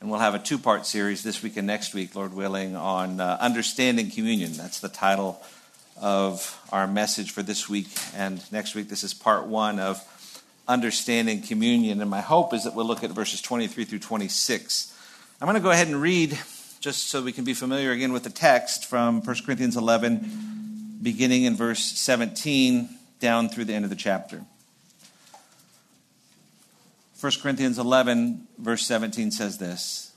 And we'll have a two part series this week and next week, Lord willing, on uh, understanding communion. That's the title of our message for this week and next week. This is part one of understanding communion. And my hope is that we'll look at verses 23 through 26. I'm going to go ahead and read, just so we can be familiar again with the text, from 1 Corinthians 11, beginning in verse 17 down through the end of the chapter. 1 Corinthians 11, verse 17 says this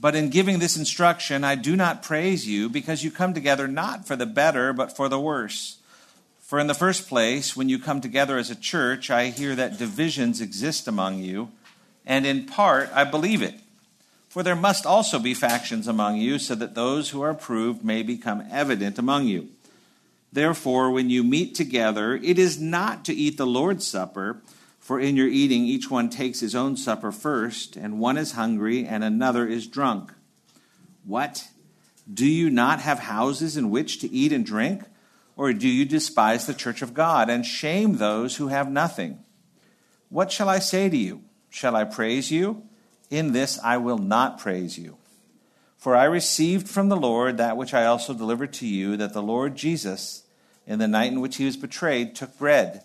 But in giving this instruction, I do not praise you because you come together not for the better, but for the worse. For in the first place, when you come together as a church, I hear that divisions exist among you, and in part I believe it. For there must also be factions among you, so that those who are approved may become evident among you. Therefore, when you meet together, it is not to eat the Lord's Supper for in your eating, each one takes his own supper first, and one is hungry, and another is drunk. What? Do you not have houses in which to eat and drink? Or do you despise the church of God and shame those who have nothing? What shall I say to you? Shall I praise you? In this I will not praise you. For I received from the Lord that which I also delivered to you, that the Lord Jesus, in the night in which he was betrayed, took bread.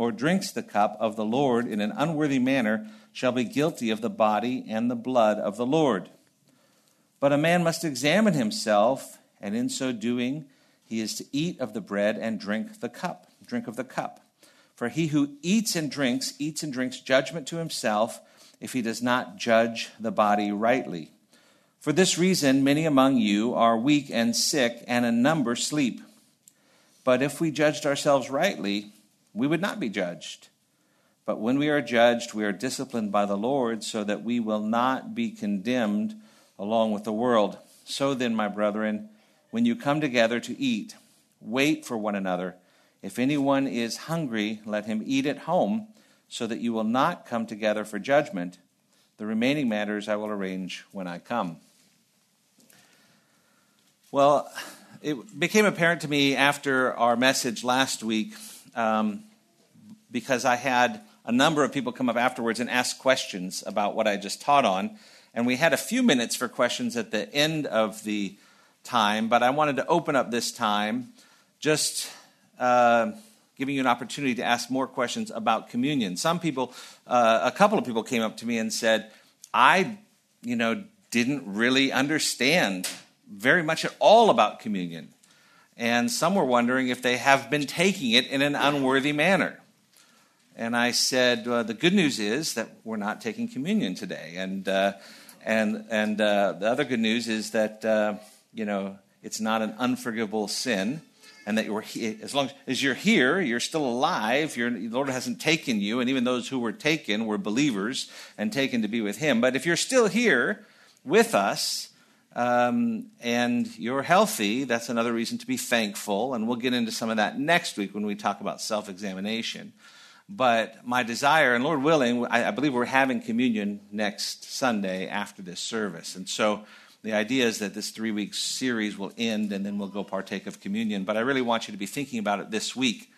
or drinks the cup of the Lord in an unworthy manner shall be guilty of the body and the blood of the Lord. But a man must examine himself, and in so doing, he is to eat of the bread and drink the cup, drink of the cup. For he who eats and drinks, eats and drinks judgment to himself if he does not judge the body rightly. For this reason, many among you are weak and sick, and a number sleep. But if we judged ourselves rightly, we would not be judged. But when we are judged, we are disciplined by the Lord so that we will not be condemned along with the world. So then, my brethren, when you come together to eat, wait for one another. If anyone is hungry, let him eat at home, so that you will not come together for judgment. The remaining matters I will arrange when I come. Well, it became apparent to me after our message last week um, because I had a number of people come up afterwards and ask questions about what I just taught on. And we had a few minutes for questions at the end of the time, but I wanted to open up this time just uh, giving you an opportunity to ask more questions about communion. Some people, uh, a couple of people came up to me and said, I, you know, didn't really understand very much at all about communion. And some were wondering if they have been taking it in an unworthy manner. And I said, uh, the good news is that we're not taking communion today. And, uh, and, and uh, the other good news is that, uh, you know, it's not an unforgivable sin. And that you're as long as you're here, you're still alive. You're, the Lord hasn't taken you, and even those who were taken were believers and taken to be with Him. But if you're still here with us, um, and you're healthy, that's another reason to be thankful. And we'll get into some of that next week when we talk about self examination. But my desire, and Lord willing, I, I, believe we're having communion next Sunday after this service. And so the idea is that this three week series will end and then we'll go partake of communion. But I really want you to be thinking about it this week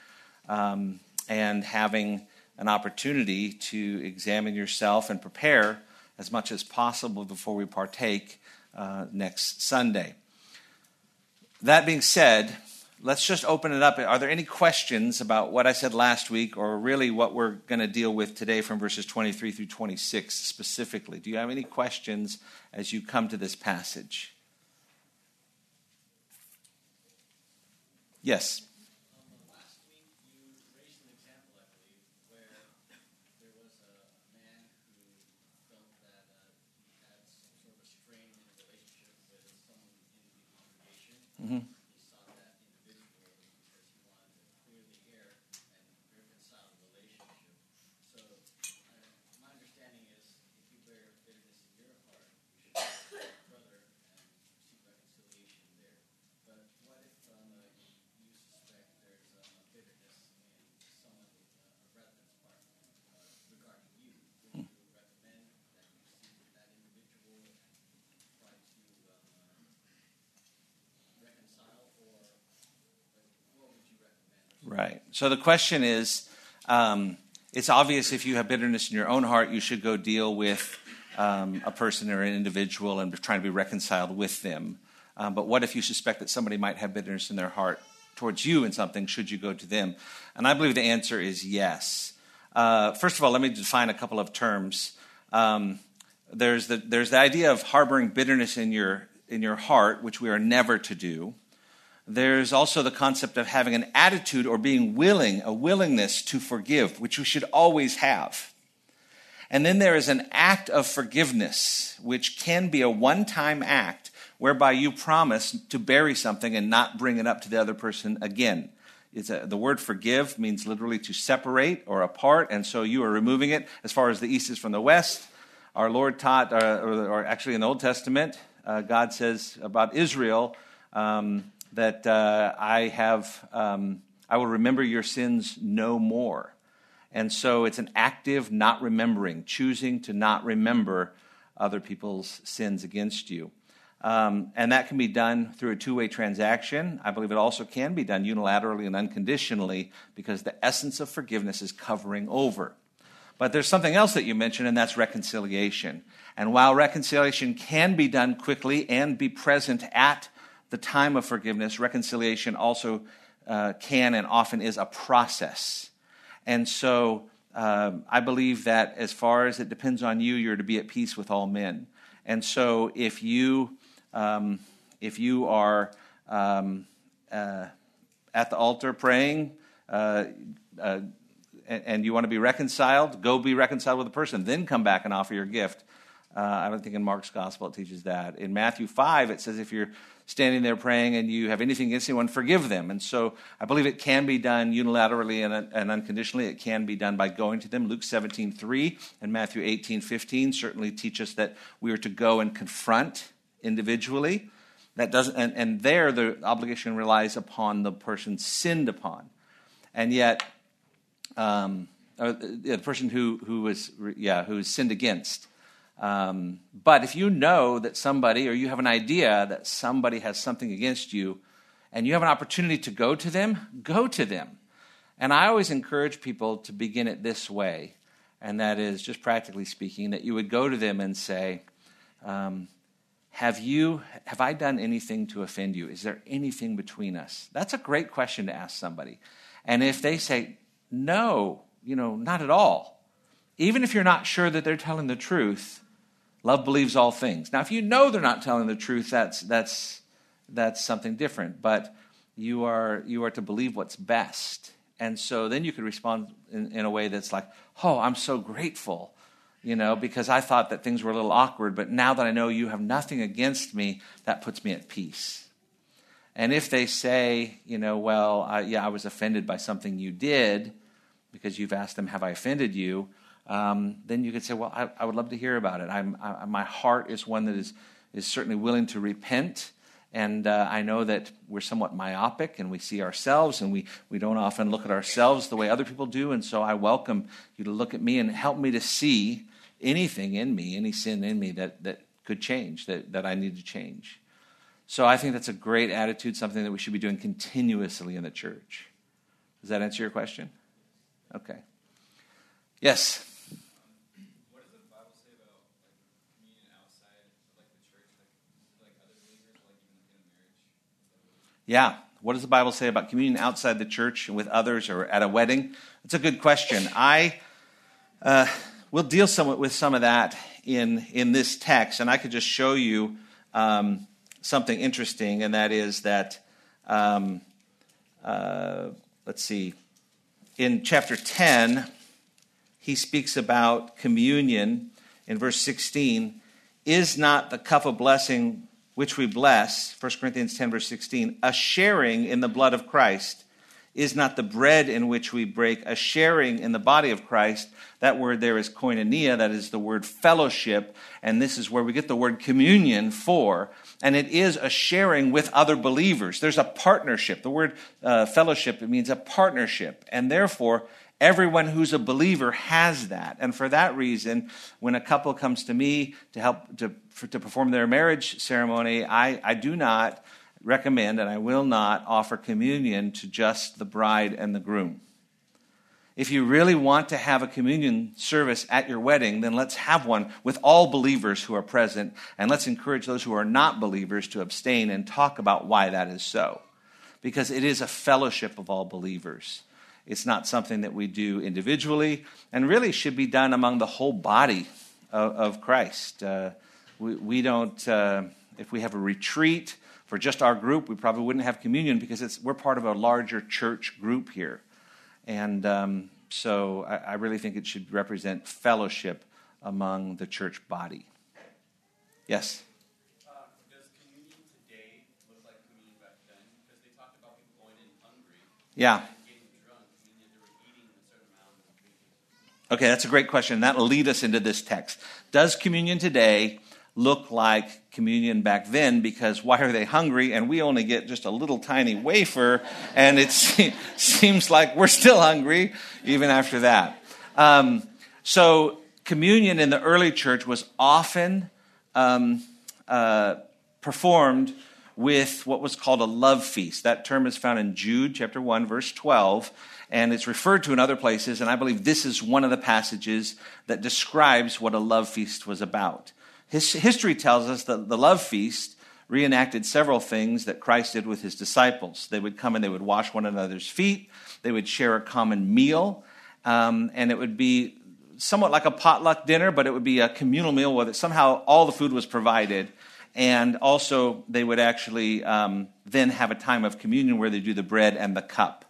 um, and having an opportunity to examine yourself and prepare as much as possible before we partake uh, next Sunday. That being said, let's just open it up. Are there any questions about what I said last week, or really what we're going to deal with today from verses 23 through 26 specifically? Do you have any questions as you come to this passage? Yes. Mm-hmm. So the question is um, it's obvious if you have bitterness in your own heart, you should go deal with um, a person or an individual and trying to be reconciled with them. Um, but what if you suspect that somebody might have bitterness in their heart towards you in something? Should you go to them? And I believe the answer is yes. Uh, first of all, let me define a couple of terms. Um, there's, the, there's the idea of harboring bitterness in your, in your heart, which we are never to do. There's also the concept of having an attitude or being willing, a willingness to forgive, which we should always have. And then there is an act of forgiveness, which can be a one time act whereby you promise to bury something and not bring it up to the other person again. A, the word forgive means literally to separate or apart, and so you are removing it as far as the east is from the west. Our Lord taught, uh, or, or, actually in the Old Testament, uh, God says about Israel um, that uh, I have, um, I will remember your sins no more. And so it's an active not remembering, choosing to not remember other people's sins against you. Um, and that can be done through a two way transaction. I believe it also can be done unilaterally and unconditionally because the essence of forgiveness is covering over. But there's something else that you mentioned, and that's reconciliation. And while reconciliation can be done quickly and be present at the time of forgiveness, reconciliation also uh, can and often is a process. And so um, I believe that as far as it depends on you, you're to be at peace with all men. And so if you, um, if you are um, uh, at the altar praying, uh, uh and, you want to be reconciled, go be reconciled with the person, then come back and offer your gift. Uh, I don't think in Mark's gospel it teaches that. In Matthew 5, it says if you're standing there praying and you have anything against anyone, forgive them. And so I believe it can be done unilaterally and, and unconditionally. It can be done by going to them. Luke 17, 3 and Matthew 18, 15 certainly teach us that we are to go and confront individually. That doesn't, and, and there the obligation relies upon the person sinned upon. And yet, um, the person who, who was, yeah, who was sinned against. Um, but if you know that somebody, or you have an idea that somebody has something against you, and you have an opportunity to go to them, go to them. And I always encourage people to begin it this way, and that is just practically speaking, that you would go to them and say, um, have you have i done anything to offend you? Is there anything between us? That's a great question to ask somebody. And if they say no you know not at all even if you're not sure that they're telling the truth Love believes all things. Now, if you know they're not telling the truth, that's, that's, that's something different. But you are, you are to believe what's best. And so then you could respond in, in a way that's like, oh, I'm so grateful, you know, because I thought that things were a little awkward. But now that I know you have nothing against me, that puts me at peace. And if they say, you know, well, I, yeah, I was offended by something you did, because you've asked them, have I offended you? Um, then you could say, Well, I, I, would love to hear about it. I, my heart is one that is, is certainly willing to repent. And uh, I know that we're somewhat myopic and we see ourselves and we, we don't often look at ourselves the way other people do. And so I welcome you to look at me and help me to see anything in me, any sin in me that, that could change, that, that I need to change. So I think that's a great attitude, something that we should be doing continuously in the church. Does that answer your question? Okay. Yes. Yeah. What does the Bible say about communion outside the church with others or at a wedding? It's a good question. I uh, will deal somewhat with some of that in, in this text, and I could just show you um, something interesting, and that is that, um, uh, let's see, in chapter 10, he speaks about communion in verse 16. Is not the cup of blessing which we bless, 1 Corinthians 10, verse 16, a sharing in the blood of Christ is not the bread in which we break, a sharing in the body of Christ. That word there is koinonia, that is the word fellowship, and this is where we get the word communion for. And it is a sharing with other believers. There's a partnership. The word uh, fellowship, it means a partnership. And therefore, Everyone who's a believer has that. And for that reason, when a couple comes to me to help to, for, to perform their marriage ceremony, I, I do not recommend and I will not offer communion to just the bride and the groom. If you really want to have a communion service at your wedding, then let's have one with all believers who are present, and let's encourage those who are not believers to abstain and talk about why that is so. Because it is a fellowship of all believers. It's not something that we do individually, and really should be done among the whole body of, of Christ. Uh, we, we, don't, uh, if we have a retreat for just our group, we probably wouldn't have communion because we're part of a larger church group here. And um, so I, I, really think it should represent fellowship among the church body. Yes? Uh, does communion today look like communion back then? Because they talked about people going in hungry. Yeah. Okay, that's a great question. That'll lead us into this text. Does communion today look like communion back then because why are they hungry and we only get just a little tiny wafer and it seems like we're still hungry even after that um, so communion in the early church was often um, uh, performed with what was called a love feast that term is found in jude chapter 1 verse 12 and it's referred to in other places and i believe this is one of the passages that describes what a love feast was about his, history tells us that the love feast reenacted several things that Christ did with his disciples. They would come and they would wash one another's feet, they would share a common meal, um, and it would be somewhat like a potluck dinner, but it would be a communal meal where somehow all the food was provided. And also, they would actually um, then have a time of communion where they do the bread and the cup.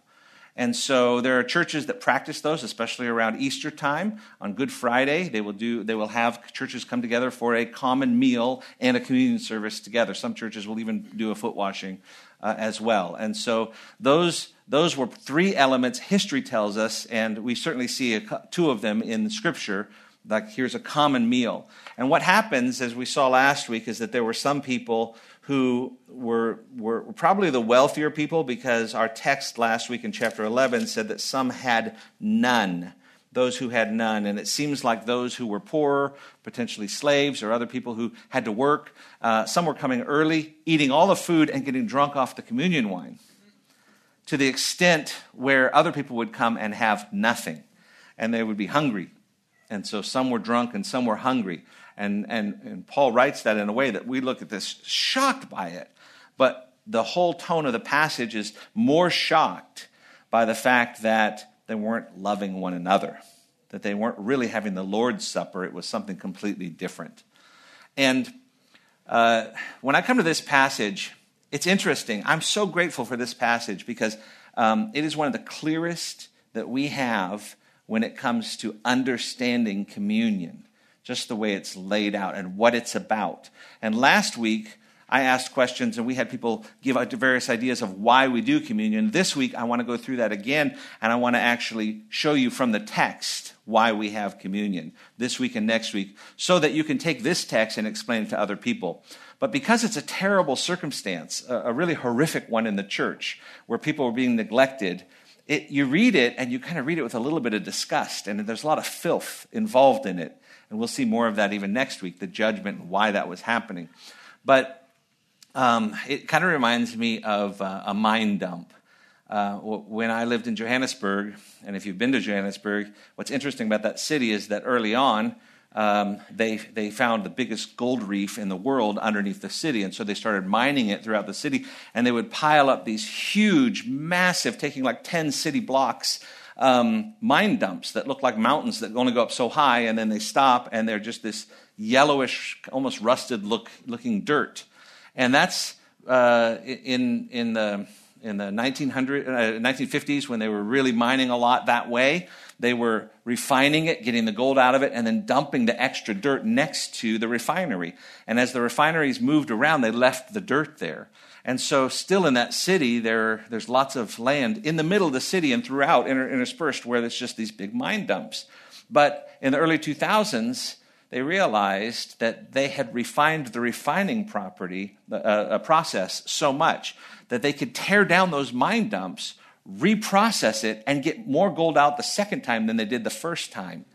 And so there are churches that practice those, especially around Easter time. On Good Friday, they will, do, they will have churches come together for a common meal and a communion service together. Some churches will even do a foot washing uh, as well. And so those, those were three elements history tells us, and we certainly see a, two of them in Scripture. Like here's a common meal. And what happens, as we saw last week, is that there were some people who were, were probably the wealthier people because our text last week in chapter 11 said that some had none. Those who had none. And it seems like those who were poor, potentially slaves or other people who had to work, uh, some were coming early, eating all the food and getting drunk off the communion wine to the extent where other people would come and have nothing and they would be hungry. And so some were drunk and some were hungry. And, and, and Paul writes that in a way that we look at this shocked by it. But the whole tone of the passage is more shocked by the fact that they weren't loving one another, that they weren't really having the Lord's Supper. It was something completely different. And uh, when I come to this passage, it's interesting. I'm so grateful for this passage because um, it is one of the clearest that we have when it comes to understanding communion just the way it's laid out and what it's about. And last week, I asked questions and we had people give out various ideas of why we do communion. This week, I want to go through that again and I want to actually show you from the text why we have communion this week and next week so that you can take this text and explain it to other people. But because it's a terrible circumstance, a really horrific one in the church where people are being neglected, it, you read it and you kind of read it with a little bit of disgust, and there's a lot of filth involved in it. And we'll see more of that even next week, the judgment and why that was happening. But um, it kind of reminds me of uh, a mine dump. Uh, when I lived in Johannesburg, and if you've been to Johannesburg, what's interesting about that city is that early on, um, they, they found the biggest gold reef in the world underneath the city. And so they started mining it throughout the city. And they would pile up these huge, massive, taking like 10 city blocks um, mine dumps that look like mountains that only go up so high, and then they stop, and they're just this yellowish, almost rusted look, looking dirt. And that's uh, in, in the in the 1900, uh, 1950s when they were really mining a lot that way. They were refining it, getting the gold out of it, and then dumping the extra dirt next to the refinery. And as the refineries moved around, they left the dirt there. And so, still in that city, there, there's lots of land in the middle of the city and throughout, interspersed, where there's just these big mine dumps. But in the early 2000s, they realized that they had refined the refining property uh, uh, process so much that they could tear down those mine dumps, reprocess it, and get more gold out the second time than they did the first time.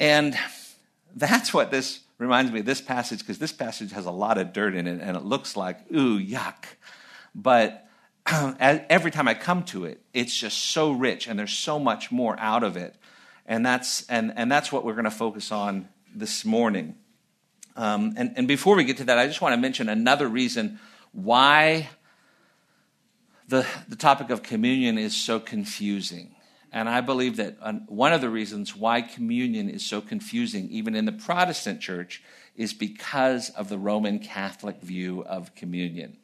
And that's what this reminds me of this passage because this passage has a lot of dirt in it and it looks like, ooh, yuck. But every time I come to it, it's just so rich and there's so much more out of it. And that's, and, and that's what we're going to focus on this morning. Um, and, and before we get to that, I just want to mention another reason why the, the topic of communion is so confusing. And I believe that one of the reasons why communion is so confusing, even in the Protestant church, is because of the Roman Catholic view of communion.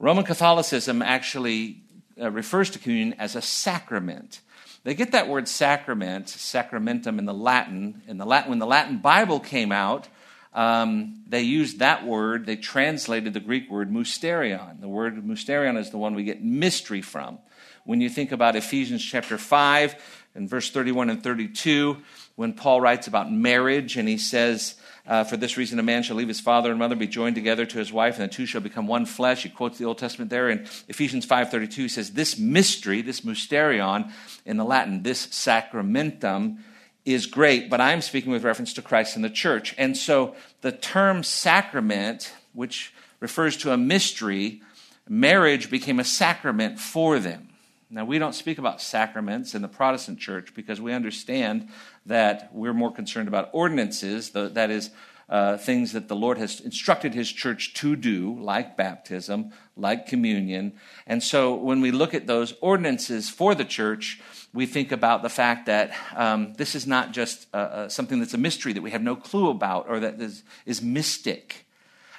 Roman Catholicism actually uh, refers to communion as a sacrament. They get that word sacrament, sacramentum in the Latin. In the Latin, when the Latin Bible came out, um, they used that word, they translated the Greek word mysterion. The word mysterion is the one we get mystery from. When you think about Ephesians chapter 5 and verse 31 and 32, when Paul writes about marriage and he says, uh, For this reason, a man shall leave his father and mother, be joined together to his wife, and the two shall become one flesh. He quotes the Old Testament there in Ephesians 5.32. He says, This mystery, this mysterion in the Latin, this sacramentum, is great, but I'm speaking with reference to Christ and the church. And so the term sacrament, which refers to a mystery, marriage became a sacrament for them. Now, we don't speak about sacraments in the Protestant church because we understand that we're more concerned about ordinances, that is, uh, things that the Lord has instructed His church to do, like baptism, like communion. And so when we look at those ordinances for the church, we think about the fact that um, this is not just uh, uh, something that's a mystery that we have no clue about or that is, is mystic.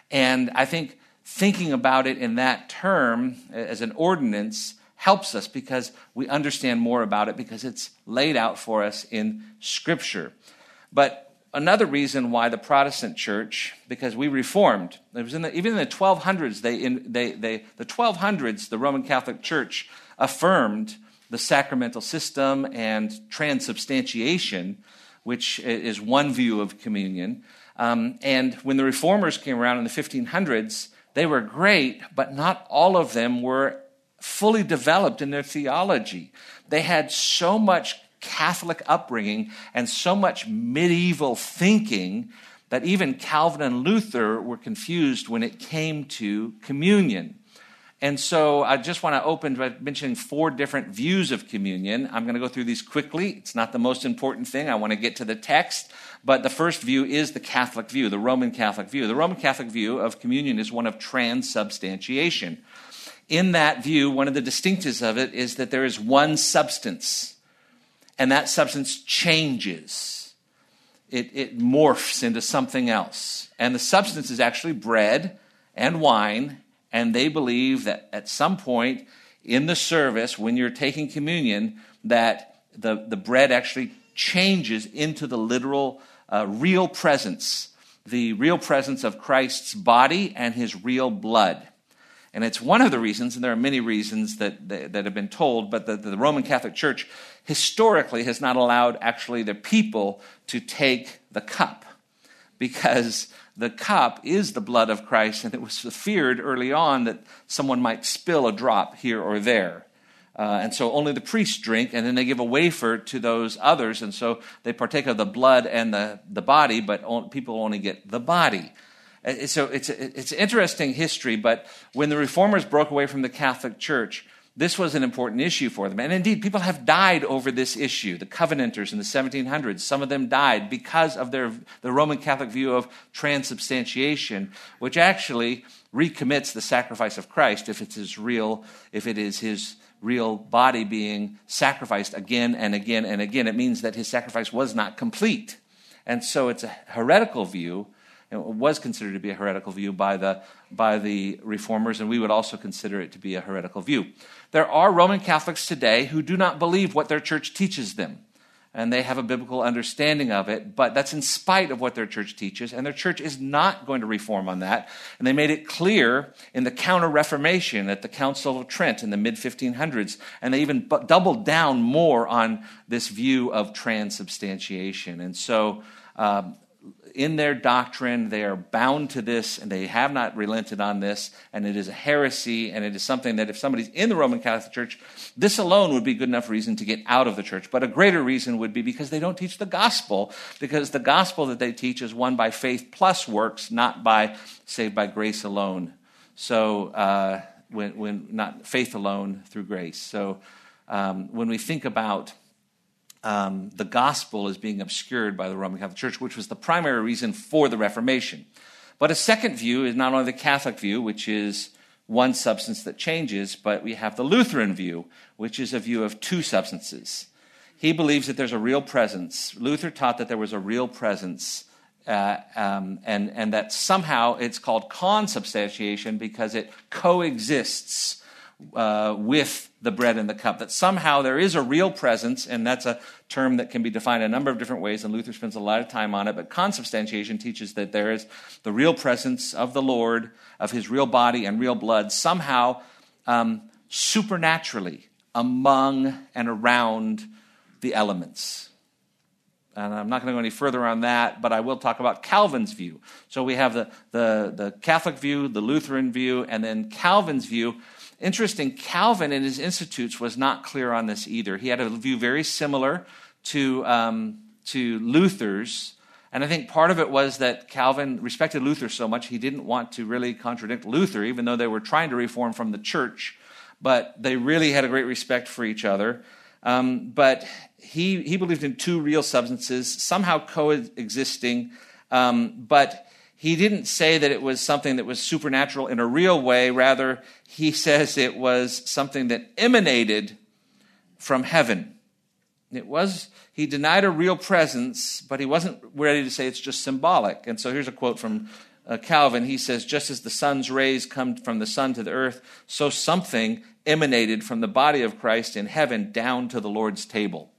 And I think thinking about it in that term as an ordinance helps us because we understand more about it because it's laid out for us in Scripture. But another reason why the Protestant church, because we reformed, it was in the, even in the 1200s, they, in, they, they, the 1200s, the Roman Catholic Church affirmed the sacramental system and transubstantiation, which is one view of communion. Um, and when the reformers came around in the 1500s, they were great, but not all of them were fully developed in their theology. They had so much Catholic upbringing and so much medieval thinking that even Calvin and Luther were confused when it came to communion. And so I just want to open by mentioning four different views of communion. I'm going to go through these quickly. It's not the most important thing. I want to get to the text. But the first view is the Catholic view, the Roman Catholic view. The Roman Catholic view of communion is one of transubstantiation. In that view, one of the distinctives of it is that there is one substance, and that substance changes. It, it morphs into something else. And the substance is actually bread and wine and they believe that at some point in the service, when you're taking communion, that the, the bread actually changes into the literal, uh, real presence, the real presence of Christ's body and his real blood. And it's one of the reasons, and there are many reasons that, that, that have been told, but the, the Roman Catholic Church historically has not allowed actually the people to take the cup because the cup is the blood of Christ, and it was feared early on that someone might spill a drop here or there. Uh, and so only the priests drink, and then they give a wafer to those others, and so they partake of the blood and the, the body, but people only get the body. Uh, so it's, it's interesting history, but when the reformers broke away from the Catholic Church, this was an important issue for them. And indeed, people have died over this issue. The Covenanters in the 1700s, some of them died because of their, the Roman Catholic view of transubstantiation, which actually recommits the sacrifice of Christ if it's his real, if it is his real body being sacrificed again and again and again. It means that his sacrifice was not complete. And so it's a heretical view was considered to be a heretical view by the, by the reformers, and we would also consider it to be a heretical view. There are Roman Catholics today who do not believe what their church teaches them, and they have a biblical understanding of it, but that's in spite of what their church teaches, and their church is not going to reform on that. And they made it clear in the Counter Reformation at the Council of Trent in the mid 1500s, and they even doubled down more on this view of transubstantiation. And so, um, in their doctrine, they are bound to this and they have not relented on this, and it is a heresy, and it is something that if somebody's in the Roman Catholic Church, this alone would be good enough reason to get out of the church. But a greater reason would be because they don't teach the gospel, because the gospel that they teach is one by faith plus works, not by saved by grace alone. So, uh, when, when not faith alone through grace. So, um, when we think about um, the gospel is being obscured by the Roman Catholic Church, which was the primary reason for the Reformation. But a second view is not only the Catholic view, which is one substance that changes, but we have the Lutheran view, which is a view of two substances. He believes that there's a real presence. Luther taught that there was a real presence, uh, um, and, and that somehow it's called consubstantiation because it coexists uh, with the bread and the cup. That somehow there is a real presence, and that's a term that can be defined a number of different ways, and Luther spends a lot of time on it. But consubstantiation teaches that there is the real presence of the Lord, of his real body and real blood, somehow um, supernaturally among and around the elements. And I'm not going to go any further on that, but I will talk about Calvin's view. So we have the, the, the Catholic view, the Lutheran view, and then Calvin's view Interesting, Calvin in his Institutes was not clear on this either. He had a view very similar to, um, to Luther's. And I think part of it was that Calvin respected Luther so much, he didn't want to really contradict Luther, even though they were trying to reform from the church. But they really had a great respect for each other. Um, but he, he believed in two real substances, somehow coexisting. Um, but he didn't say that it was something that was supernatural in a real way. Rather, he says it was something that emanated from heaven. It was, he denied a real presence, but he wasn't ready to say it's just symbolic. And so here's a quote from uh, Calvin. He says, Just as the sun's rays come from the sun to the earth, so something emanated from the body of Christ in heaven down to the Lord's table.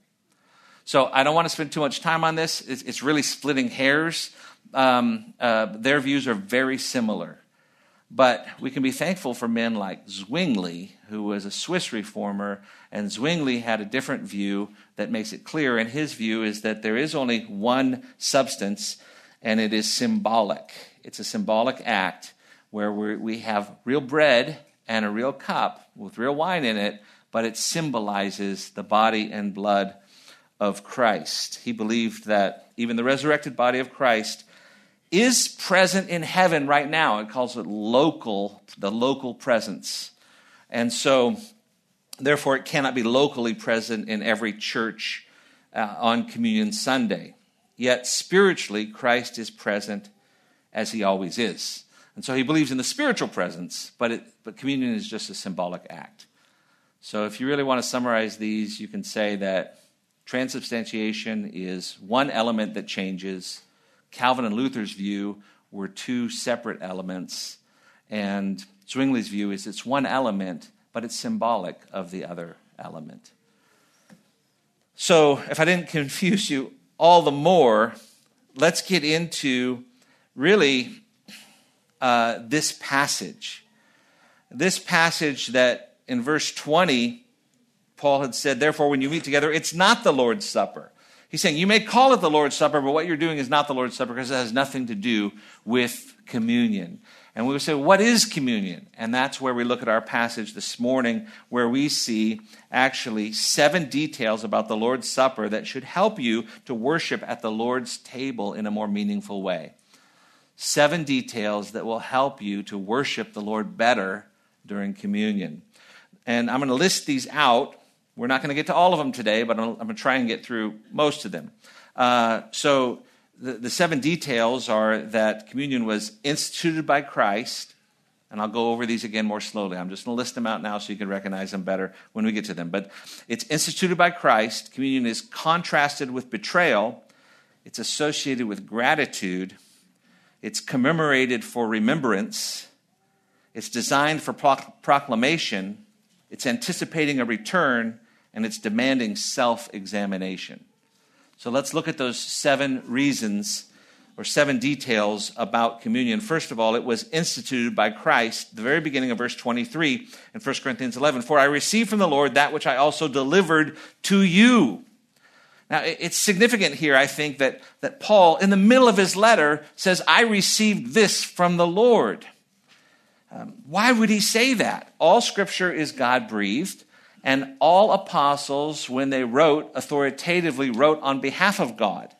So I don't want to spend too much time on this. It's, it's really splitting hairs um, uh, their views are very similar. But we can be thankful for men like Zwingli, who was a Swiss reformer, and Zwingli had a different view that makes it clear. And his view is that there is only one substance, and it is symbolic. It's a symbolic act where we have real bread and a real cup with real wine in it, but it symbolizes the body and blood of Christ. He believed that even the resurrected body of Christ is present in heaven right now. It calls it local, the local presence. And so, therefore, it cannot be locally present in every church uh, on Communion Sunday. Yet, spiritually, Christ is present as he always is. And so he believes in the spiritual presence, but, it, but communion is just a symbolic act. So, if you really want to summarize these, you can say that transubstantiation is one element that changes Calvin and Luther's view were two separate elements, and Zwingli's view is it's one element, but it's symbolic of the other element. So, if I didn't confuse you all the more, let's get into really uh, this passage. This passage that in verse 20, Paul had said, Therefore, when you meet together, it's not the Lord's Supper. He's saying you may call it the Lord's Supper, but what you're doing is not the Lord's Supper because it has nothing to do with communion. And we would say, what is communion? And that's where we look at our passage this morning, where we see actually seven details about the Lord's Supper that should help you to worship at the Lord's table in a more meaningful way. Seven details that will help you to worship the Lord better during communion. And I'm going to list these out we're not going to get to all of them today, but I'm, going to try and get through most of them. Uh, so, the, the seven details are that communion was instituted by Christ, and I'll go over these again more slowly. I'm just going to list them out now so you can recognize them better when we get to them. But it's instituted by Christ. Communion is contrasted with betrayal, it's associated with gratitude, it's commemorated for remembrance, it's designed for proclamation, it's anticipating a return, and it's demanding self examination. So let's look at those seven reasons or seven details about communion. First of all, it was instituted by Christ, the very beginning of verse 23 in 1 Corinthians 11. For I received from the Lord that which I also delivered to you. Now, it's significant here, I think, that, that Paul, in the middle of his letter, says, I received this from the Lord. Um, why would he say that? All scripture is God breathed, and all apostles, when they wrote, authoritatively wrote on behalf of God.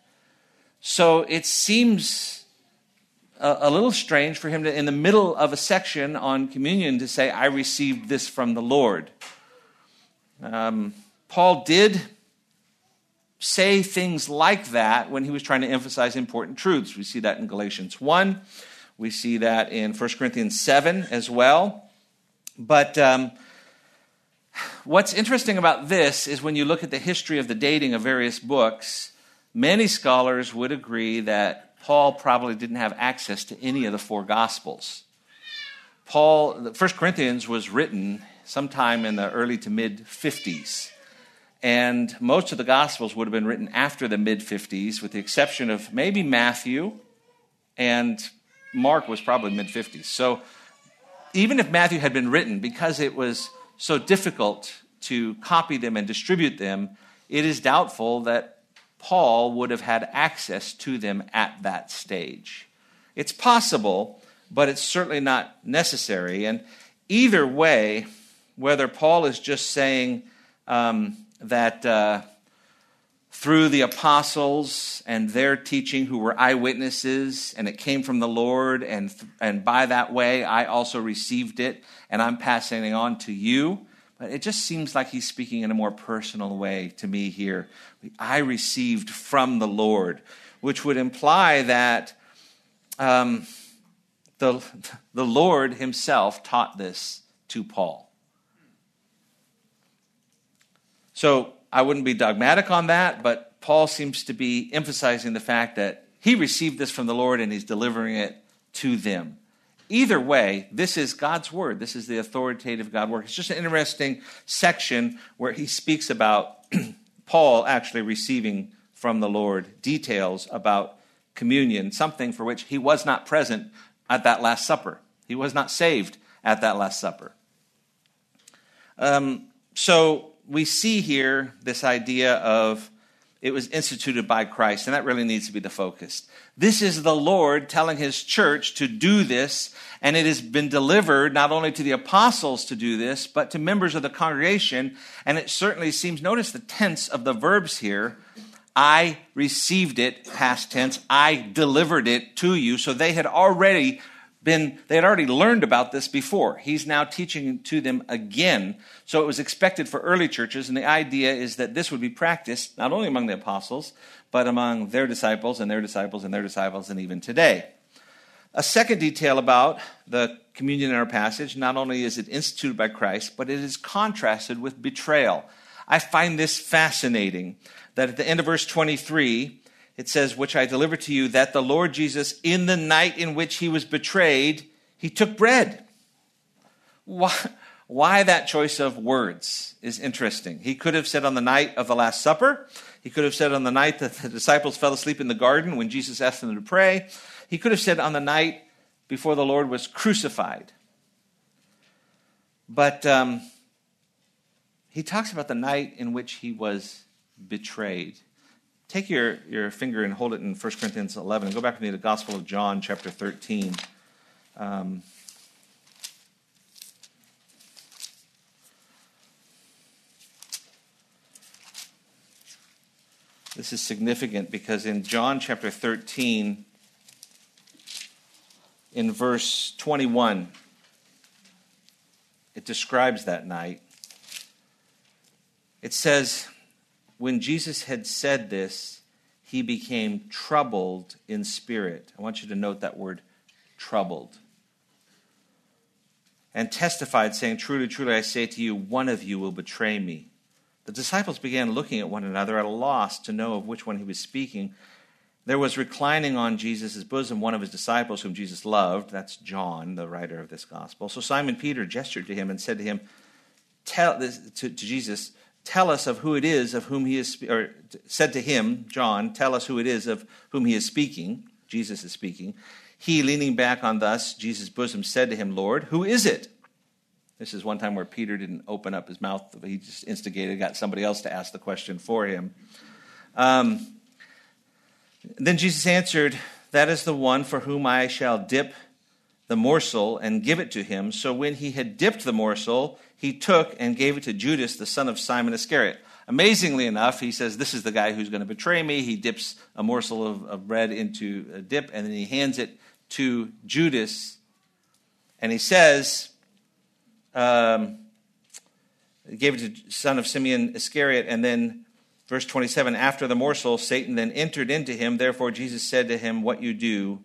So it seems a, a little strange for him to, in the middle of a section on communion, to say, I received this from the Lord. Um, Paul did say things like that when he was trying to emphasize important truths. We see that in Galatians 1. We see that in 1 Corinthians 7 as well. But um, what's interesting about this is when you look at the history of the dating of various books, many scholars would agree that Paul probably didn't have access to any of the four Gospels. Paul, 1 Corinthians was written sometime in the early to mid 50s. And most of the Gospels would have been written after the mid 50s, with the exception of maybe Matthew, and Mark was probably mid 50s. So even if Matthew had been written, because it was so difficult to copy them and distribute them, it is doubtful that Paul would have had access to them at that stage. It's possible, but it's certainly not necessary. And either way, whether Paul is just saying, um, that uh, through the apostles and their teaching, who were eyewitnesses, and it came from the Lord, and, and by that way I also received it, and I'm passing it on to you. But it just seems like he's speaking in a more personal way to me here. I received from the Lord, which would imply that um, the, the Lord himself taught this to Paul. So I wouldn't be dogmatic on that, but Paul seems to be emphasizing the fact that he received this from the Lord and he's delivering it to them. Either way, this is God's word. This is the authoritative God word. It's just an interesting section where he speaks about Paul actually receiving from the Lord details about communion, something for which he was not present at that Last Supper. He was not saved at that Last Supper. Um, so we see here this idea of it was instituted by Christ, and that really needs to be the focus. This is the Lord telling his church to do this, and it has been delivered not only to the apostles to do this, but to members of the congregation. And it certainly seems, notice the tense of the verbs here. I received it, past tense. I delivered it to you. So they had already been, they had already learned about this before. He's now teaching to them again. So it was expected for early churches, and the idea is that this would be practiced not only among the apostles, but among their disciples and their disciples and their disciples, and even today. A second detail about the communion in our passage not only is it instituted by Christ, but it is contrasted with betrayal. I find this fascinating that at the end of verse 23, it says, Which I deliver to you, that the Lord Jesus, in the night in which he was betrayed, he took bread. Why, why that choice of words is interesting. He could have said on the night of the Last Supper, he could have said on the night that the disciples fell asleep in the garden when Jesus asked them to pray, he could have said on the night before the Lord was crucified. But um, he talks about the night in which he was betrayed. Take your, your finger and hold it in 1 Corinthians 11 and go back with me to the Gospel of John, chapter 13. Um, this is significant because in John chapter 13, in verse 21, it describes that night. It says, when Jesus had said this, he became troubled in spirit. I want you to note that word troubled. And testified, saying, Truly, truly, I say to you, one of you will betray me. The disciples began looking at one another at a loss to know of which one he was speaking. There was reclining on Jesus' bosom one of his disciples whom Jesus loved. That's John, the writer of this gospel. So Simon Peter gestured to him and said to him, Tell this to, to Jesus, tell us of who it is of whom he is, or said to him, John, tell us who it is of whom he is speaking. Jesus is speaking. He, leaning back on thus, Jesus' bosom, said to him, Lord, who is it? This is one time where Peter didn't open up his mouth. He just instigated, got somebody else to ask the question for him. Um, then Jesus answered, That is the one for whom I shall dip the morsel and give it to him. So when he had dipped the morsel, he took and gave it to Judas, the son of Simon Iscariot. Amazingly enough, he says, This is the guy who's going to betray me. He dips a morsel of, of bread into a dip, and then he hands it to Judas. And he says, um, he gave it to son of Simeon Iscariot, and then verse 27 after the morsel, Satan then entered into him. Therefore, Jesus said to him, What you do,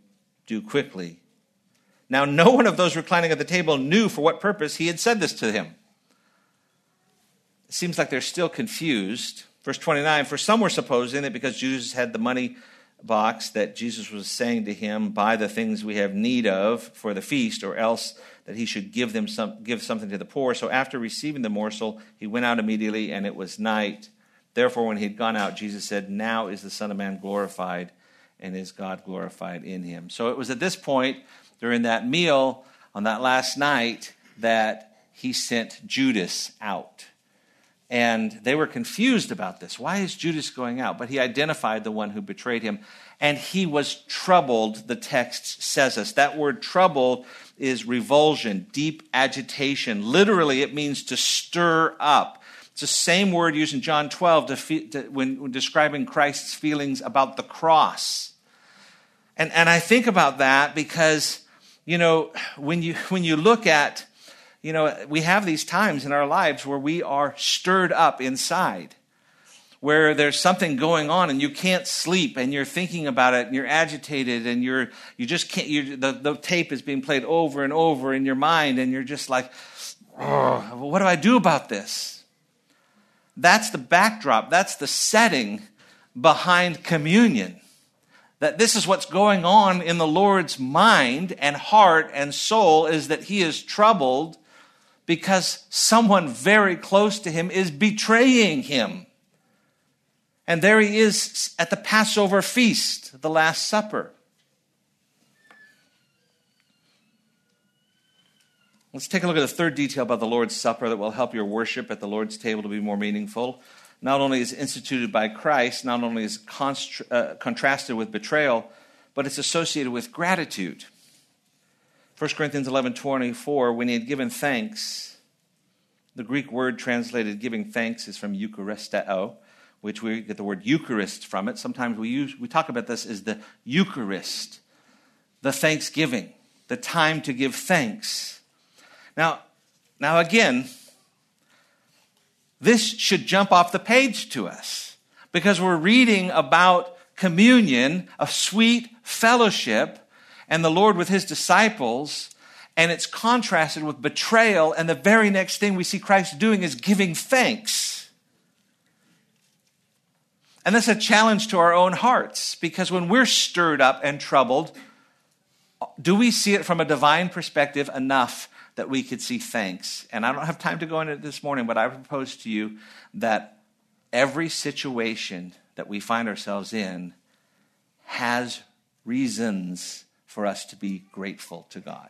do quickly. Now, no one of those reclining at the table knew for what purpose he had said this to him. It seems like they're still confused. Verse 29 For some were supposing that because Jesus had the money box, that Jesus was saying to him, Buy the things we have need of for the feast, or else that he should give them some, give something to the poor. So after receiving the morsel, he went out immediately, and it was night. Therefore, when he had gone out, Jesus said, Now is the Son of Man glorified, and is God glorified in him. So it was at this point during that meal on that last night that he sent Judas out. And they were confused about this. Why is Judas going out? But he identified the one who betrayed him. And he was troubled, the text says us. That word troubled is revulsion, deep agitation. Literally, it means to stir up. It's the same word used in John 12 to, to, when, when describing Christ's feelings about the cross. And, and I think about that because you know, when you, when you look at, you know, we have these times in our lives where we are stirred up inside, where there's something going on and you can't sleep and you're thinking about it and you're agitated and you're, you just can't, you, the, the tape is being played over and over in your mind and you're just like, what do I do about this? That's the backdrop, that's the setting behind communion that this is what's going on in the Lord's mind and heart and soul is that he is troubled because someone very close to him is betraying him. And there he is at the Passover feast, the Last Supper. Let's take a look at the third detail about the Lord's Supper that will help your worship at the Lord's table to be more meaningful not only is instituted by Christ, not only is uh, contrasted with betrayal, but it's associated with gratitude. 1 Corinthians 11 24, when he had given thanks, the Greek word translated giving thanks is from Eucharisteo, which we get the word Eucharist from it. Sometimes we, use, we talk about this as the Eucharist, the thanksgiving, the time to give thanks. Now, now again, this should jump off the page to us because we're reading about communion, a sweet fellowship, and the Lord with his disciples, and it's contrasted with betrayal, and the very next thing we see Christ doing is giving thanks. And that's a challenge to our own hearts because when we're stirred up and troubled, do we see it from a divine perspective enough that we could see thanks. And I don't have time to go into it this morning, but I propose to you that every situation that we find ourselves in has reasons for us to be grateful to God.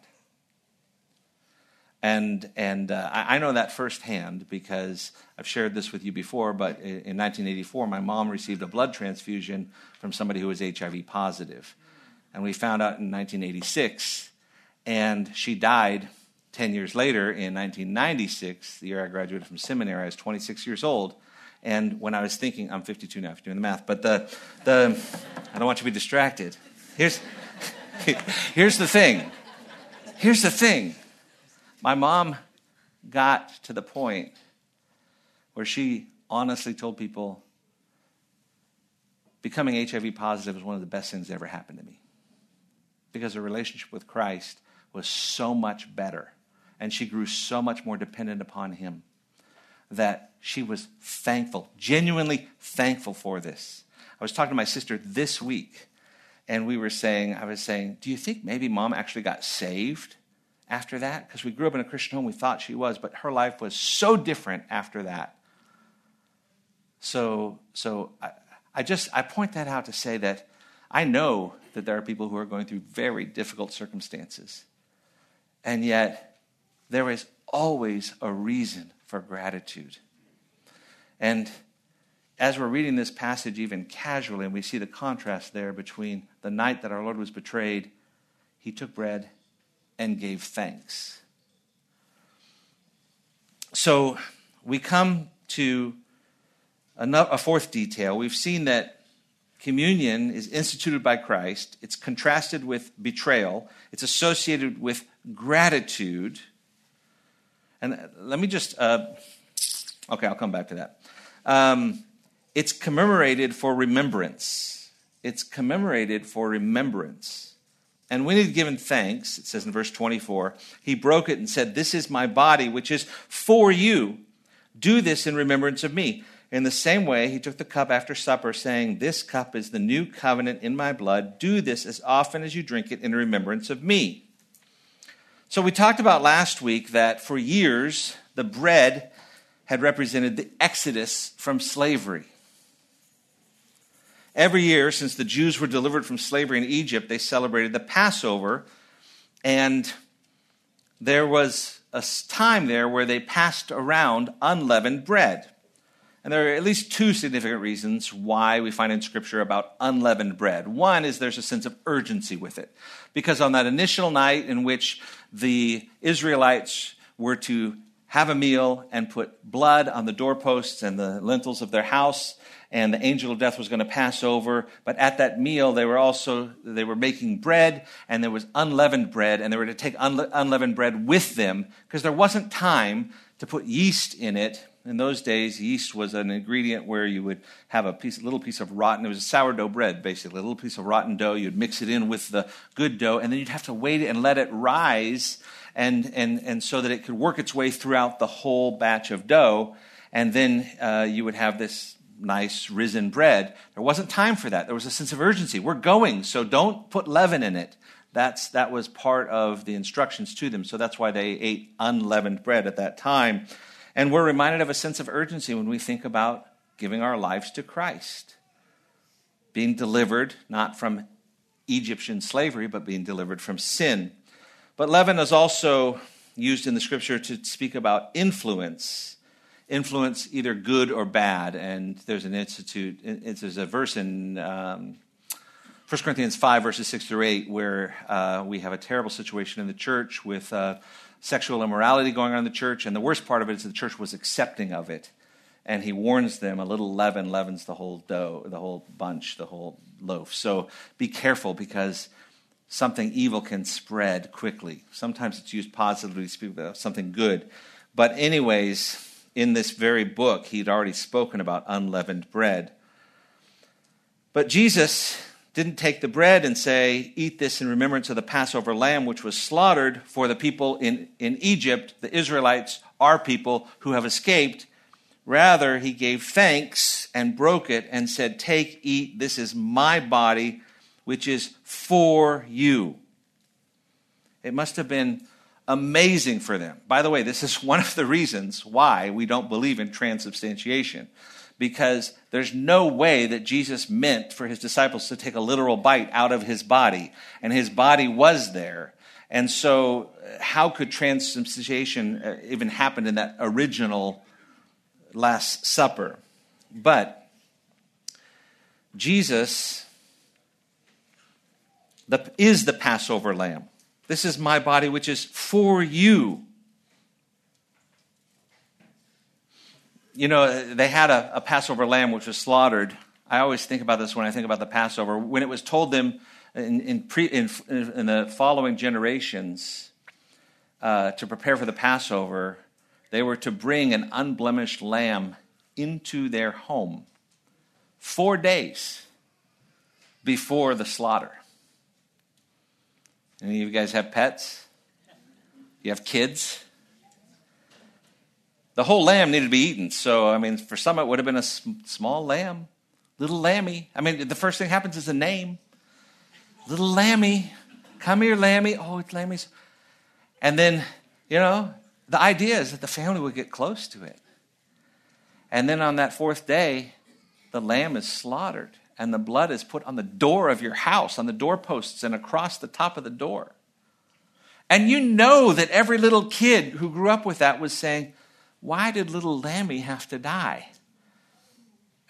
And, and uh, I, I know that firsthand because I've shared this with you before, but in, in 1984, my mom received a blood transfusion from somebody who was HIV positive. And we found out in 1986, and she died 10 years later, in 1996, the year I graduated from seminary, I was 26 years old. And when I was thinking, I'm 52 now, if you're doing the math, but the, the, I don't want you to be distracted. Here's, here's the thing. Here's the thing. My mom got to the point where she honestly told people becoming HIV positive was one of the best things that ever happened to me. Because her relationship with Christ was so much better and she grew so much more dependent upon him that she was thankful, genuinely thankful for this. I was talking to my sister this week, and we were saying, I was saying, do you think maybe mom actually got saved after that? Because we grew up in a Christian home, we thought she was, but her life was so different after that. So, so I, I just I point that out to say that I know that there are people who are going through very difficult circumstances, and yet there is always a reason for gratitude. And as we're reading this passage, even casually, and we see the contrast there between the night that our Lord was betrayed, he took bread and gave thanks. So we come to a fourth detail. We've seen that communion is instituted by Christ, it's contrasted with betrayal, it's associated with gratitude. And let me just, uh, okay, I'll come back to that. Um, it's commemorated for remembrance. It's commemorated for remembrance. And when he'd given thanks, it says in verse 24, he broke it and said, This is my body, which is for you. Do this in remembrance of me. In the same way, he took the cup after supper, saying, This cup is the new covenant in my blood. Do this as often as you drink it in remembrance of me. So, we talked about last week that for years, the bread had represented the exodus from slavery. Every year, since the Jews were delivered from slavery in Egypt, they celebrated the Passover. And there was a time there where they passed around unleavened bread. And there are at least two significant reasons why we find in Scripture about unleavened bread. One is there's a sense of urgency with it. Because on that initial night in which the Israelites were to have a meal and put blood on the doorposts and the lintels of their house, and the angel of death was going to pass over but at that meal they were also they were making bread and there was unleavened bread and they were to take unle- unleavened bread with them because there wasn't time to put yeast in it in those days, yeast was an ingredient where you would have a piece, a little piece of rotten. It was a sourdough bread, basically, a little piece of rotten dough. You'd mix it in with the good dough, and then you'd have to wait and let it rise, and and and so that it could work its way throughout the whole batch of dough, and then uh, you would have this nice risen bread. There wasn't time for that. There was a sense of urgency. We're going, so don't put leaven in it. That's that was part of the instructions to them. So that's why they ate unleavened bread at that time. And we're reminded of a sense of urgency when we think about giving our lives to Christ. Being delivered not from Egyptian slavery, but being delivered from sin. But leaven is also used in the scripture to speak about influence. Influence, either good or bad. And there's an institute, there's a verse in um, 1 Corinthians 5, verses 6 through 8, where uh, we have a terrible situation in the church with. Uh, sexual immorality going on in the church, and the worst part of it is the church was accepting of it. And he warns them a little leaven leavens the whole dough, the whole bunch, the whole loaf. So be careful because something evil can spread quickly. Sometimes it's used positively to speak about something good. But, anyways, in this very book, he'd already spoken about unleavened bread. But Jesus didn't take the bread and say, Eat this in remembrance of the Passover lamb, which was slaughtered for the people in, in Egypt, the Israelites, our people who have escaped. Rather, he gave thanks and broke it and said, Take, eat, this is my body, which is for you. It must have been amazing for them. By the way, this is one of the reasons why we don't believe in transubstantiation because there's no way that Jesus meant for his disciples to take a literal bite out of his body, and his body was there. And so, how could transubstantiation uh, even happen in that original Last Supper? But Jesus the, is the Passover lamb. This is my body, which is for you. you know, they had a, a, Passover lamb which was slaughtered. I always think about this when I think about the Passover. When it was told them in, in, pre, in, in the following generations uh, to prepare for the Passover, they were to bring an unblemished lamb into their home four days before the slaughter. Any of you guys have pets? You have kids? the whole lamb needed to be eaten. So, I mean, for some, it would have been a small lamb, little lammy. I mean, the first thing happens is a name. Little lammy, come here, lammy. Oh, it's lammy's. And then, you know, the idea is that the family would get close to it. And then on that fourth day, the lamb is slaughtered and the blood is put on the door of your house, on the doorposts, and across the top of the door. And you know that every little kid who grew up with that was saying, why did little Lammy have to die?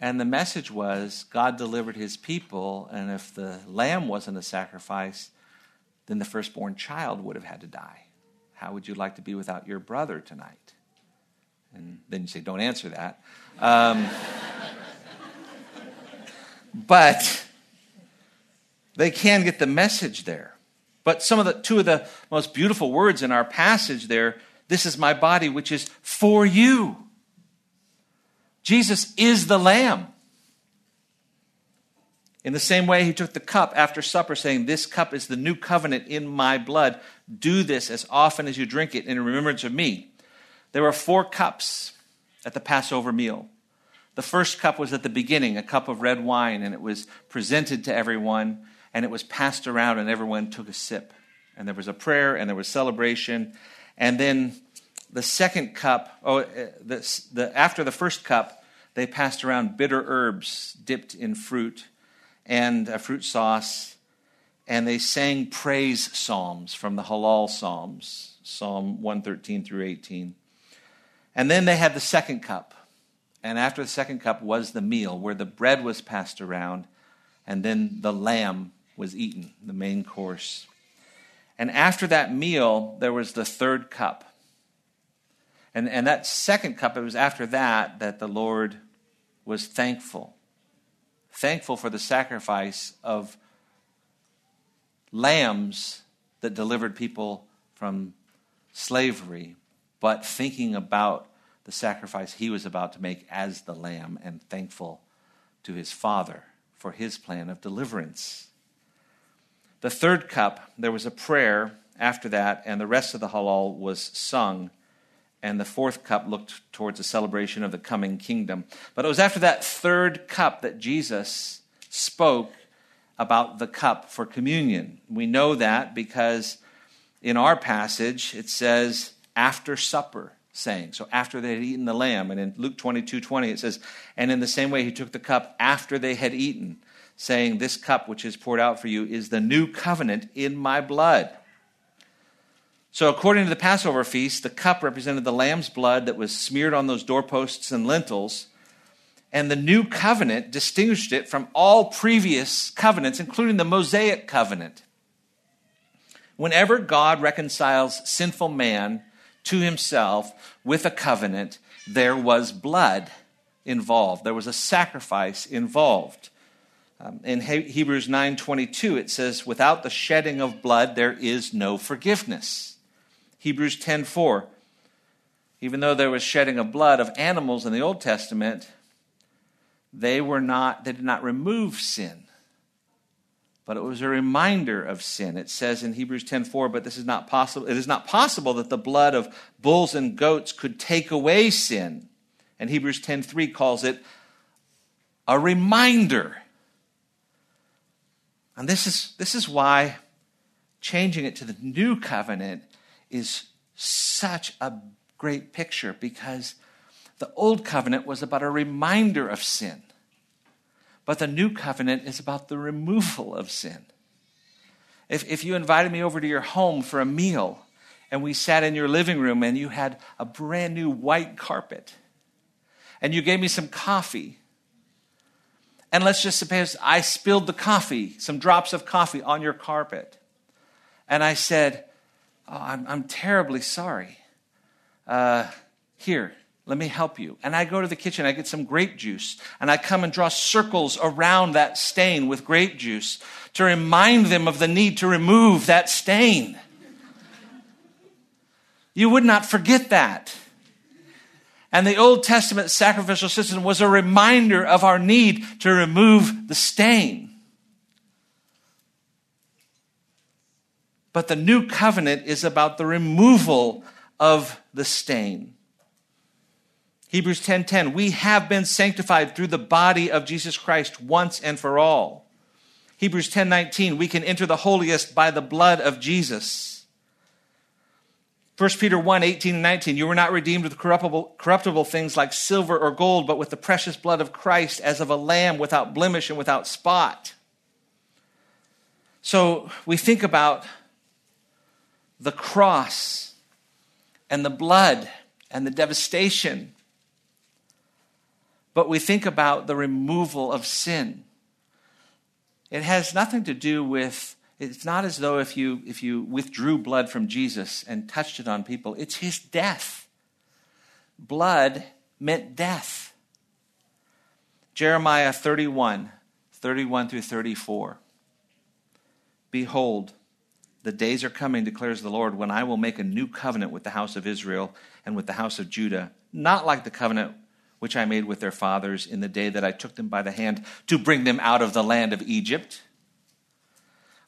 And the message was God delivered his people, and if the lamb wasn't a sacrifice, then the firstborn child would have had to die. How would you like to be without your brother tonight? And then you say, Don't answer that. Um, but they can get the message there. But some of the two of the most beautiful words in our passage there this is my body, which is for you. Jesus is the Lamb. In the same way, he took the cup after supper, saying, This cup is the new covenant in my blood. Do this as often as you drink it in remembrance of me. There were four cups at the Passover meal. The first cup was at the beginning, a cup of red wine, and it was presented to everyone, and it was passed around, and everyone took a sip. And there was a prayer, and there was celebration. And then the second cup, oh, uh, the, the, after the first cup, they passed around bitter herbs dipped in fruit and a fruit sauce, and they sang praise psalms from the Hallel Psalms, Psalm 113 through 18. And then they had the second cup. And after the second cup was the meal where the bread was passed around, and then the lamb was eaten, the main course. And after that meal, there was the third cup. And, and that second cup, it was after that that the Lord was thankful. Thankful for the sacrifice of lambs that delivered people from slavery, but thinking about the sacrifice he was about to make as the lamb and thankful to his Father for his plan of deliverance. The third cup, there was a prayer after that, and the rest of the Hallel was sung. And the fourth cup looked towards a celebration of the coming kingdom. But it was after that third cup that Jesus spoke about the cup for communion. We know that because in our passage it says, after supper saying. So after they had eaten the lamb. And in Luke 22 20, it says, And in the same way he took the cup after they had eaten, saying, This cup which is poured out for you is the new covenant in my blood. So, according to the Passover feast, the cup represented the lamb's blood that was smeared on those doorposts and lintels. And the new covenant distinguished it from all previous covenants, including the Mosaic covenant. Whenever God reconciles sinful man to himself with a covenant, there was blood involved. There was a sacrifice involved. Um, in Hebrews 9:22 it says without the shedding of blood there is no forgiveness. Hebrews 10:4 even though there was shedding of blood of animals in the Old Testament, they were not they did not remove sin but it was a reminder of sin. It says in Hebrews 10:4, but this is not possible. It is not possible that the blood of bulls and goats could take away sin. And Hebrews 10:3 calls it a reminder. And this is, this is why changing it to the new covenant is such a great picture because the old covenant was about a reminder of sin. But the new covenant is about the removal of sin. If, if you invited me over to your home for a meal and we sat in your living room and you had a brand new white carpet and you gave me some coffee, and let's just suppose I spilled the coffee, some drops of coffee on your carpet, and I said, Oh, I'm, I'm terribly sorry. Uh, here, let me help you. And I go to the kitchen, I get some grape juice, and I come and draw circles around that stain with grape juice to remind them of the need to remove that stain. You would not forget that. And the Old Testament sacrificial system was a reminder of our need to remove the stain. But the new covenant is about the removal of the stain. Hebrews 10:10 We have been sanctified through the body of Jesus Christ once and for all. Hebrews 10:19 We can enter the holiest by the blood of Jesus. 1 Peter 1 18 and 19, you were not redeemed with corruptible, corruptible things like silver or gold, but with the precious blood of Christ as of a lamb without blemish and without spot. So we think about the cross and the blood and the devastation but we think about the removal of sin. It has nothing to do with, it's not as though if you, if you withdrew blood from Jesus and touched it on people, it's his death. Blood meant death. Jeremiah 31, 31 through 34. Behold, the days are coming, declares the Lord, when I will make a new covenant with the house of Israel and with the house of Judah, not like the covenant which I made with their fathers in the day that I took them by the hand to bring them out of the land of Egypt.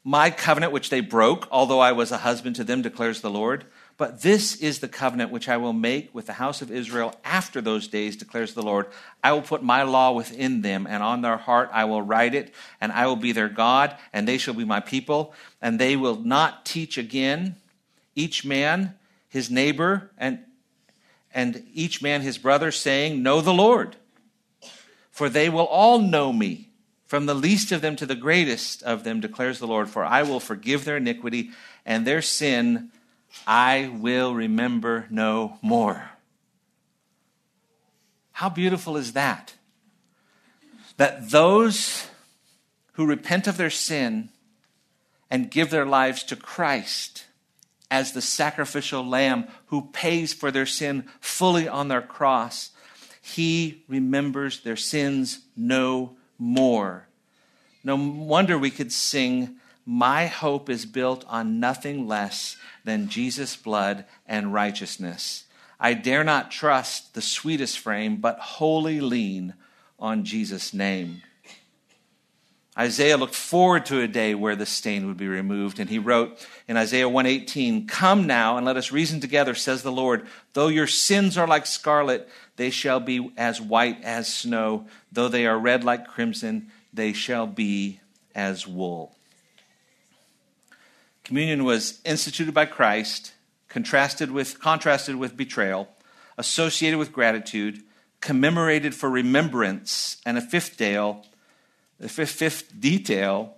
My covenant which they broke, although I was a husband to them, declares the Lord. But this is the covenant which I will make with the house of Israel after those days, declares the Lord. I will put my law within them, and on their heart I will write it, and I will be their God, and they shall be my people. And they will not teach again each man his neighbor and, and each man his brother, saying, Know the Lord. For they will all know me, from the least of them to the greatest of them, declares the Lord. For I will forgive their iniquity and their sin I will remember no more. How beautiful is that? That those who repent of their sin and give their lives to Christ as the sacrificial lamb who pays for their sin fully on their cross, he remembers their sins no more. No wonder we could sing, My hope is built on nothing less than Jesus' blood and righteousness. I dare not trust the sweetest frame, but wholly lean on Jesus' name. Isaiah looked forward to a day where the stain would be removed, and he wrote in Isaiah 118, Come now and let us reason together, says the Lord. Though your sins are like scarlet, they shall be as white as snow. Though they are red like crimson, they shall be as wool. Communion was instituted by Christ, contrasted with, contrasted with betrayal, associated with gratitude, commemorated for remembrance, and a fifth detail, the fifth, fifth detail,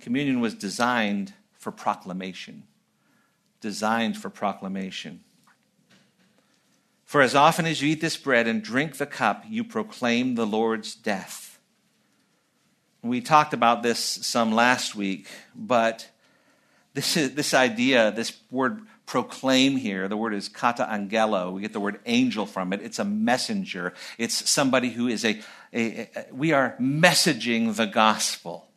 communion was designed for proclamation. Designed for proclamation. For as often as you eat this bread and drink the cup, you proclaim the Lord's death. We talked about this some last week, but this, is, this idea, this word proclaim here, the word is kata angelo. We get the word angel from it. It's a messenger. It's somebody who is a, a, a, we are messaging the gospel.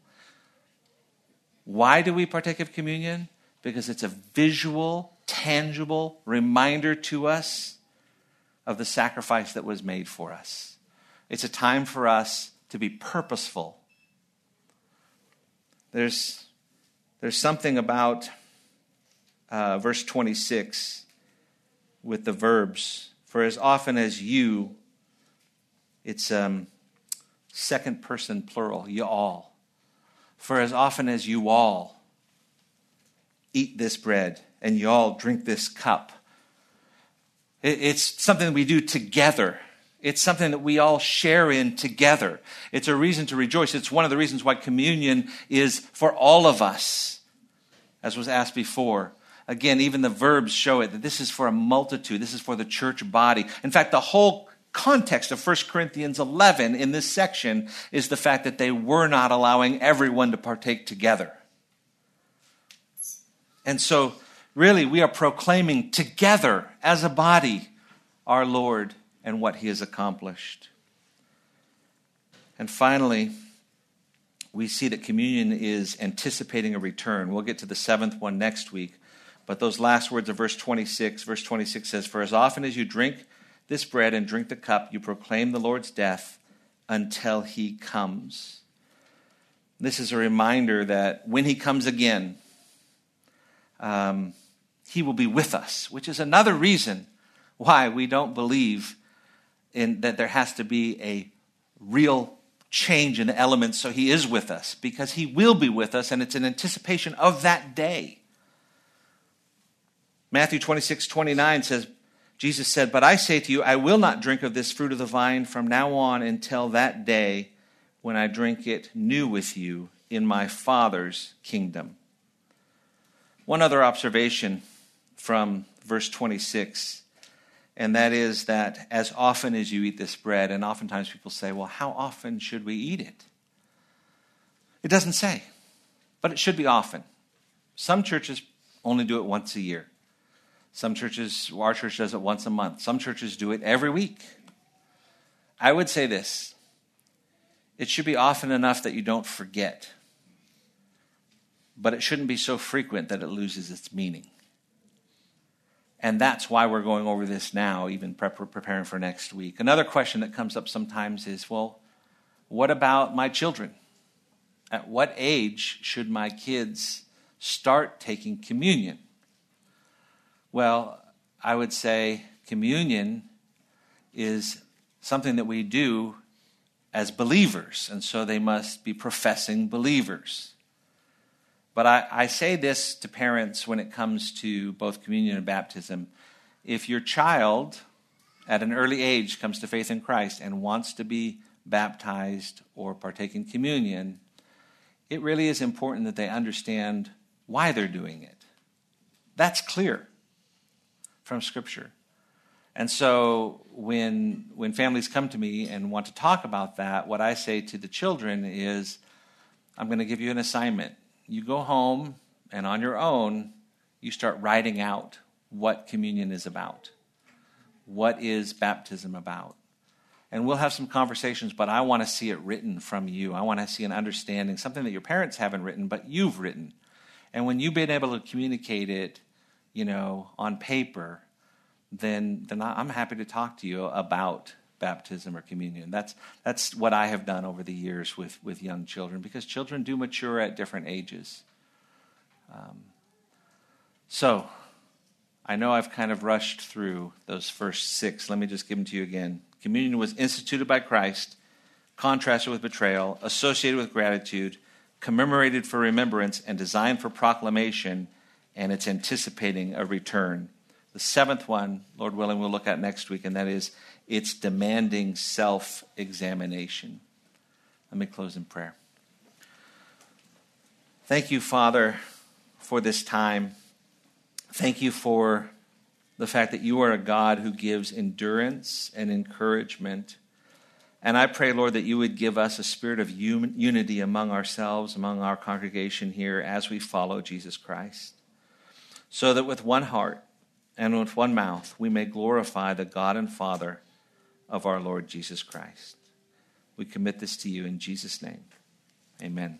Why do we partake of communion? Because it's a visual, tangible reminder to us of the sacrifice that was made for us. It's a time for us to be purposeful. There's there's something about uh, verse 26 with the verbs. For as often as you, it's um, second person plural, you all. For as often as you all eat this bread and you all drink this cup, it's something that we do together. It's something that we all share in together. It's a reason to rejoice. It's one of the reasons why communion is for all of us, as was asked before. Again, even the verbs show it that this is for a multitude, this is for the church body. In fact, the whole context of 1 Corinthians 11 in this section is the fact that they were not allowing everyone to partake together. And so, really, we are proclaiming together as a body our Lord and what he has accomplished. And finally, we see that communion is anticipating a return. We'll get to the seventh one next week. But those last words of verse 26, verse 26 says, For as often as you drink this bread and drink the cup, you proclaim the Lord's death until he comes. This is a reminder that when he comes again, um, he will be with us, which is another reason why we don't believe in, that there has to be a real change in the elements so he is with us because he will be with us and it's an anticipation of that day matthew 26 29 says jesus said but i say to you i will not drink of this fruit of the vine from now on until that day when i drink it new with you in my father's kingdom one other observation from verse 26 And that is that as often as you eat this bread, and oftentimes people say, well, how often should we eat it? It doesn't say, but it should be often. Some churches only do it once a year. Some churches, our church does it once a month. Some churches do it every week. I would say this it should be often enough that you don't forget, but it shouldn't be so frequent that it loses its meaning. And that's why we're going over this now, even preparing for next week. Another question that comes up sometimes is well, what about my children? At what age should my kids start taking communion? Well, I would say communion is something that we do as believers, and so they must be professing believers. But I, I, say this to parents when it comes to both communion and baptism. If your child at an early age comes to faith in Christ and wants to be baptized or partake in communion, it really is important that they understand why they're doing it. That's clear from Scripture. And so when, when families come to me and want to talk about that, what I say to the children is, I'm going to give you an assignment you go home and on your own, you start writing out what communion is about. What is baptism about? And we'll have some conversations, but I want to see it written from you. I want to see an understanding, something that your parents haven't written, but you've written. And when you've been able to communicate it, you know, on paper, then, then I'm happy to talk to you about baptism or communion. That's, that's what I have done over the years with, with young children because children do mature at different ages. Um, so, I know I've kind of rushed through those first six. Let me just give them to you again. Communion was instituted by Christ, contrasted with betrayal, associated with gratitude, commemorated for remembrance, and designed for proclamation, and it's anticipating a return. The seventh one, Lord willing, we'll look at next week, and that is it's demanding self examination. Let me close in prayer. Thank you, Father, for this time. Thank you for the fact that you are a God who gives endurance and encouragement. And I pray, Lord, that you would give us a spirit of unity among ourselves, among our congregation here as we follow Jesus Christ. So that with one heart and with one mouth we may glorify the God and Father of our Lord Jesus Christ. We commit this to you in Jesus' name. Amen.